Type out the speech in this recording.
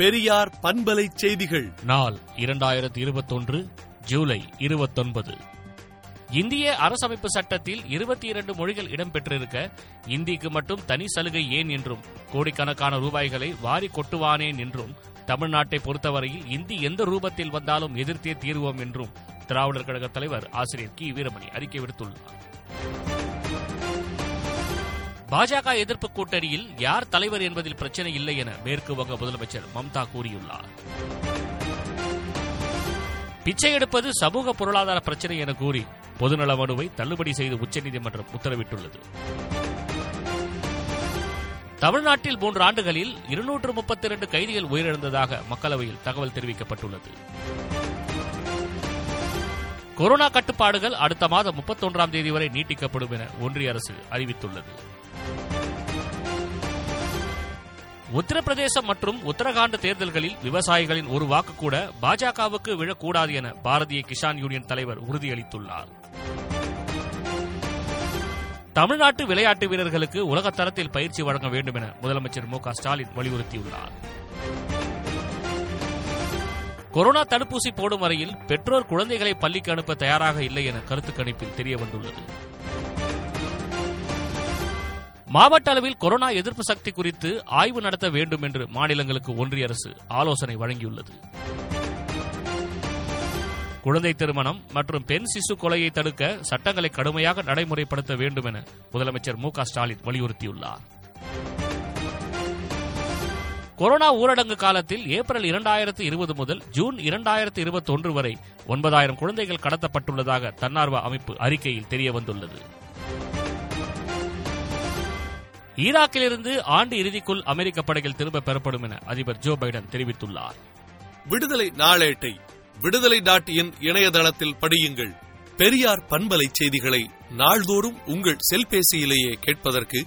பெரியார் பண்பலை செய்திகள். நாள் இரண்டாயிரத்தி இருபத்தொன்று ஜூலை இருபத்தொன்பது. இந்திய அரசமைப்பு சட்டத்தில் இருபத்தி இரண்டு மொழிகள் இடம்பெற்றிருக்க இந்திக்கு மட்டும் தனி சலுகை ஏன் என்றும் கோடிக்கணக்கான ரூபாய்களை வாரி கொட்டுவானேன் என்றும் தமிழ்நாட்டை பொறுத்தவரையில் இந்தி எந்த ரூபத்தில் வந்தாலும் எதிர்த்தே தீர்வோம் என்றும் திராவிடர் கழக தலைவர் ஆசிரியர் கி வீரமணி அறிக்கை விடுத்துள்ளார். பாஜக எதிர்ப்பு கூட்டணியில் யார் தலைவர் என்பதில் பிரச்சனை இல்லை என மேற்கு வங்க முதலமைச்சர் மம்தா கூறியுள்ளார். பிச்சை எடுப்பது சமூக பொருளாதார பிரச்சனை என கூறி பொதுநல மனுவை தள்ளுபடி செய்து உச்சநீதிமன்றம் உத்தரவிட்டுள்ளது. தமிழ்நாட்டில் மூன்று ஆண்டுகளில் இருநூற்று முப்பத்தி இரண்டு கைதிகள் உயிரிழந்ததாக மக்களவையில் தகவல் தெரிவிக்கப்பட்டுள்ளது. கொரோனா கட்டுப்பாடுகள் அடுத்த மாதம் முப்பத்தொன்றாம் தேதி வரை நீட்டிக்கப்படும் என ஒன்றிய அரசு அறிவித்துள்ளது. உத்தரப்பிரதேசம் மற்றும் உத்தரகாண்ட் தேர்தல்களில் விவசாயிகளின் ஒரு வாக்கு கூட பாஜகவுக்கு விழக்கூடாது என பாரதிய கிசான் யூனியன் தலைவர் உறுதியளித்துள்ளார். தமிழ்நாட்டு விளையாட்டு வீரர்களுக்கு உலகத்தரத்தில் பயிற்சி வழங்க வேண்டும் என முதலமைச்சர் மு க ஸ்டாலின் வலியுறுத்தியுள்ளார். கொரோனா தடுப்பூசி போடும் வரையில் பெற்றோர் குழந்தைகளை பள்ளிக்கு அனுப்ப தயாராக இல்லை என கருத்து கணிப்பில் தெரியவந்துள்ளது மாவட்ட அளவில் கொரோனா எதிர்ப்பு சக்தி குறித்து ஆய்வு நடத்த வேண்டும் என்று மாநிலங்களுக்கு ஒன்றிய அரசு ஆலோசனை வழங்கியுள்ளது. குழந்தை திருமணம் மற்றும் பெண் சிசு கொலையை தடுக்க சட்டங்களை கடுமையாக நடைமுறைப்படுத்த வேண்டும் என முதலமைச்சர் மு க ஸ்டாலின் வலியுறுத்தியுள்ளார். கொரோனா ஊரடங்கு காலத்தில் ஏப்ரல் இரண்டாயிரத்து இருபது முதல் ஜூன் இரண்டாயிரத்து இருபத்தி ஒன்று வரை ஒன்பதாயிரம் குழந்தைகள் கடத்தப்பட்டுள்ளதாக தன்னார்வ அமைப்பு அறிக்கையில் தெரியவந்துள்ளது. ஈராக்கிலிருந்து ஆண்டு இறுதிக்குள் அமெரிக்க படைகள் திரும்ப பெறப்படும் என அதிபர் ஜோ பைடன் தெரிவித்துள்ளார். விடுதலை நாளேட்டை விடுதலை டாட் இன் இணையதளத்தில் படியுங்கள். பெரியார் பண்பலை செய்திகளை நாள்தோறும் உங்கள் செல்பேசியிலேயே கேட்பதற்கு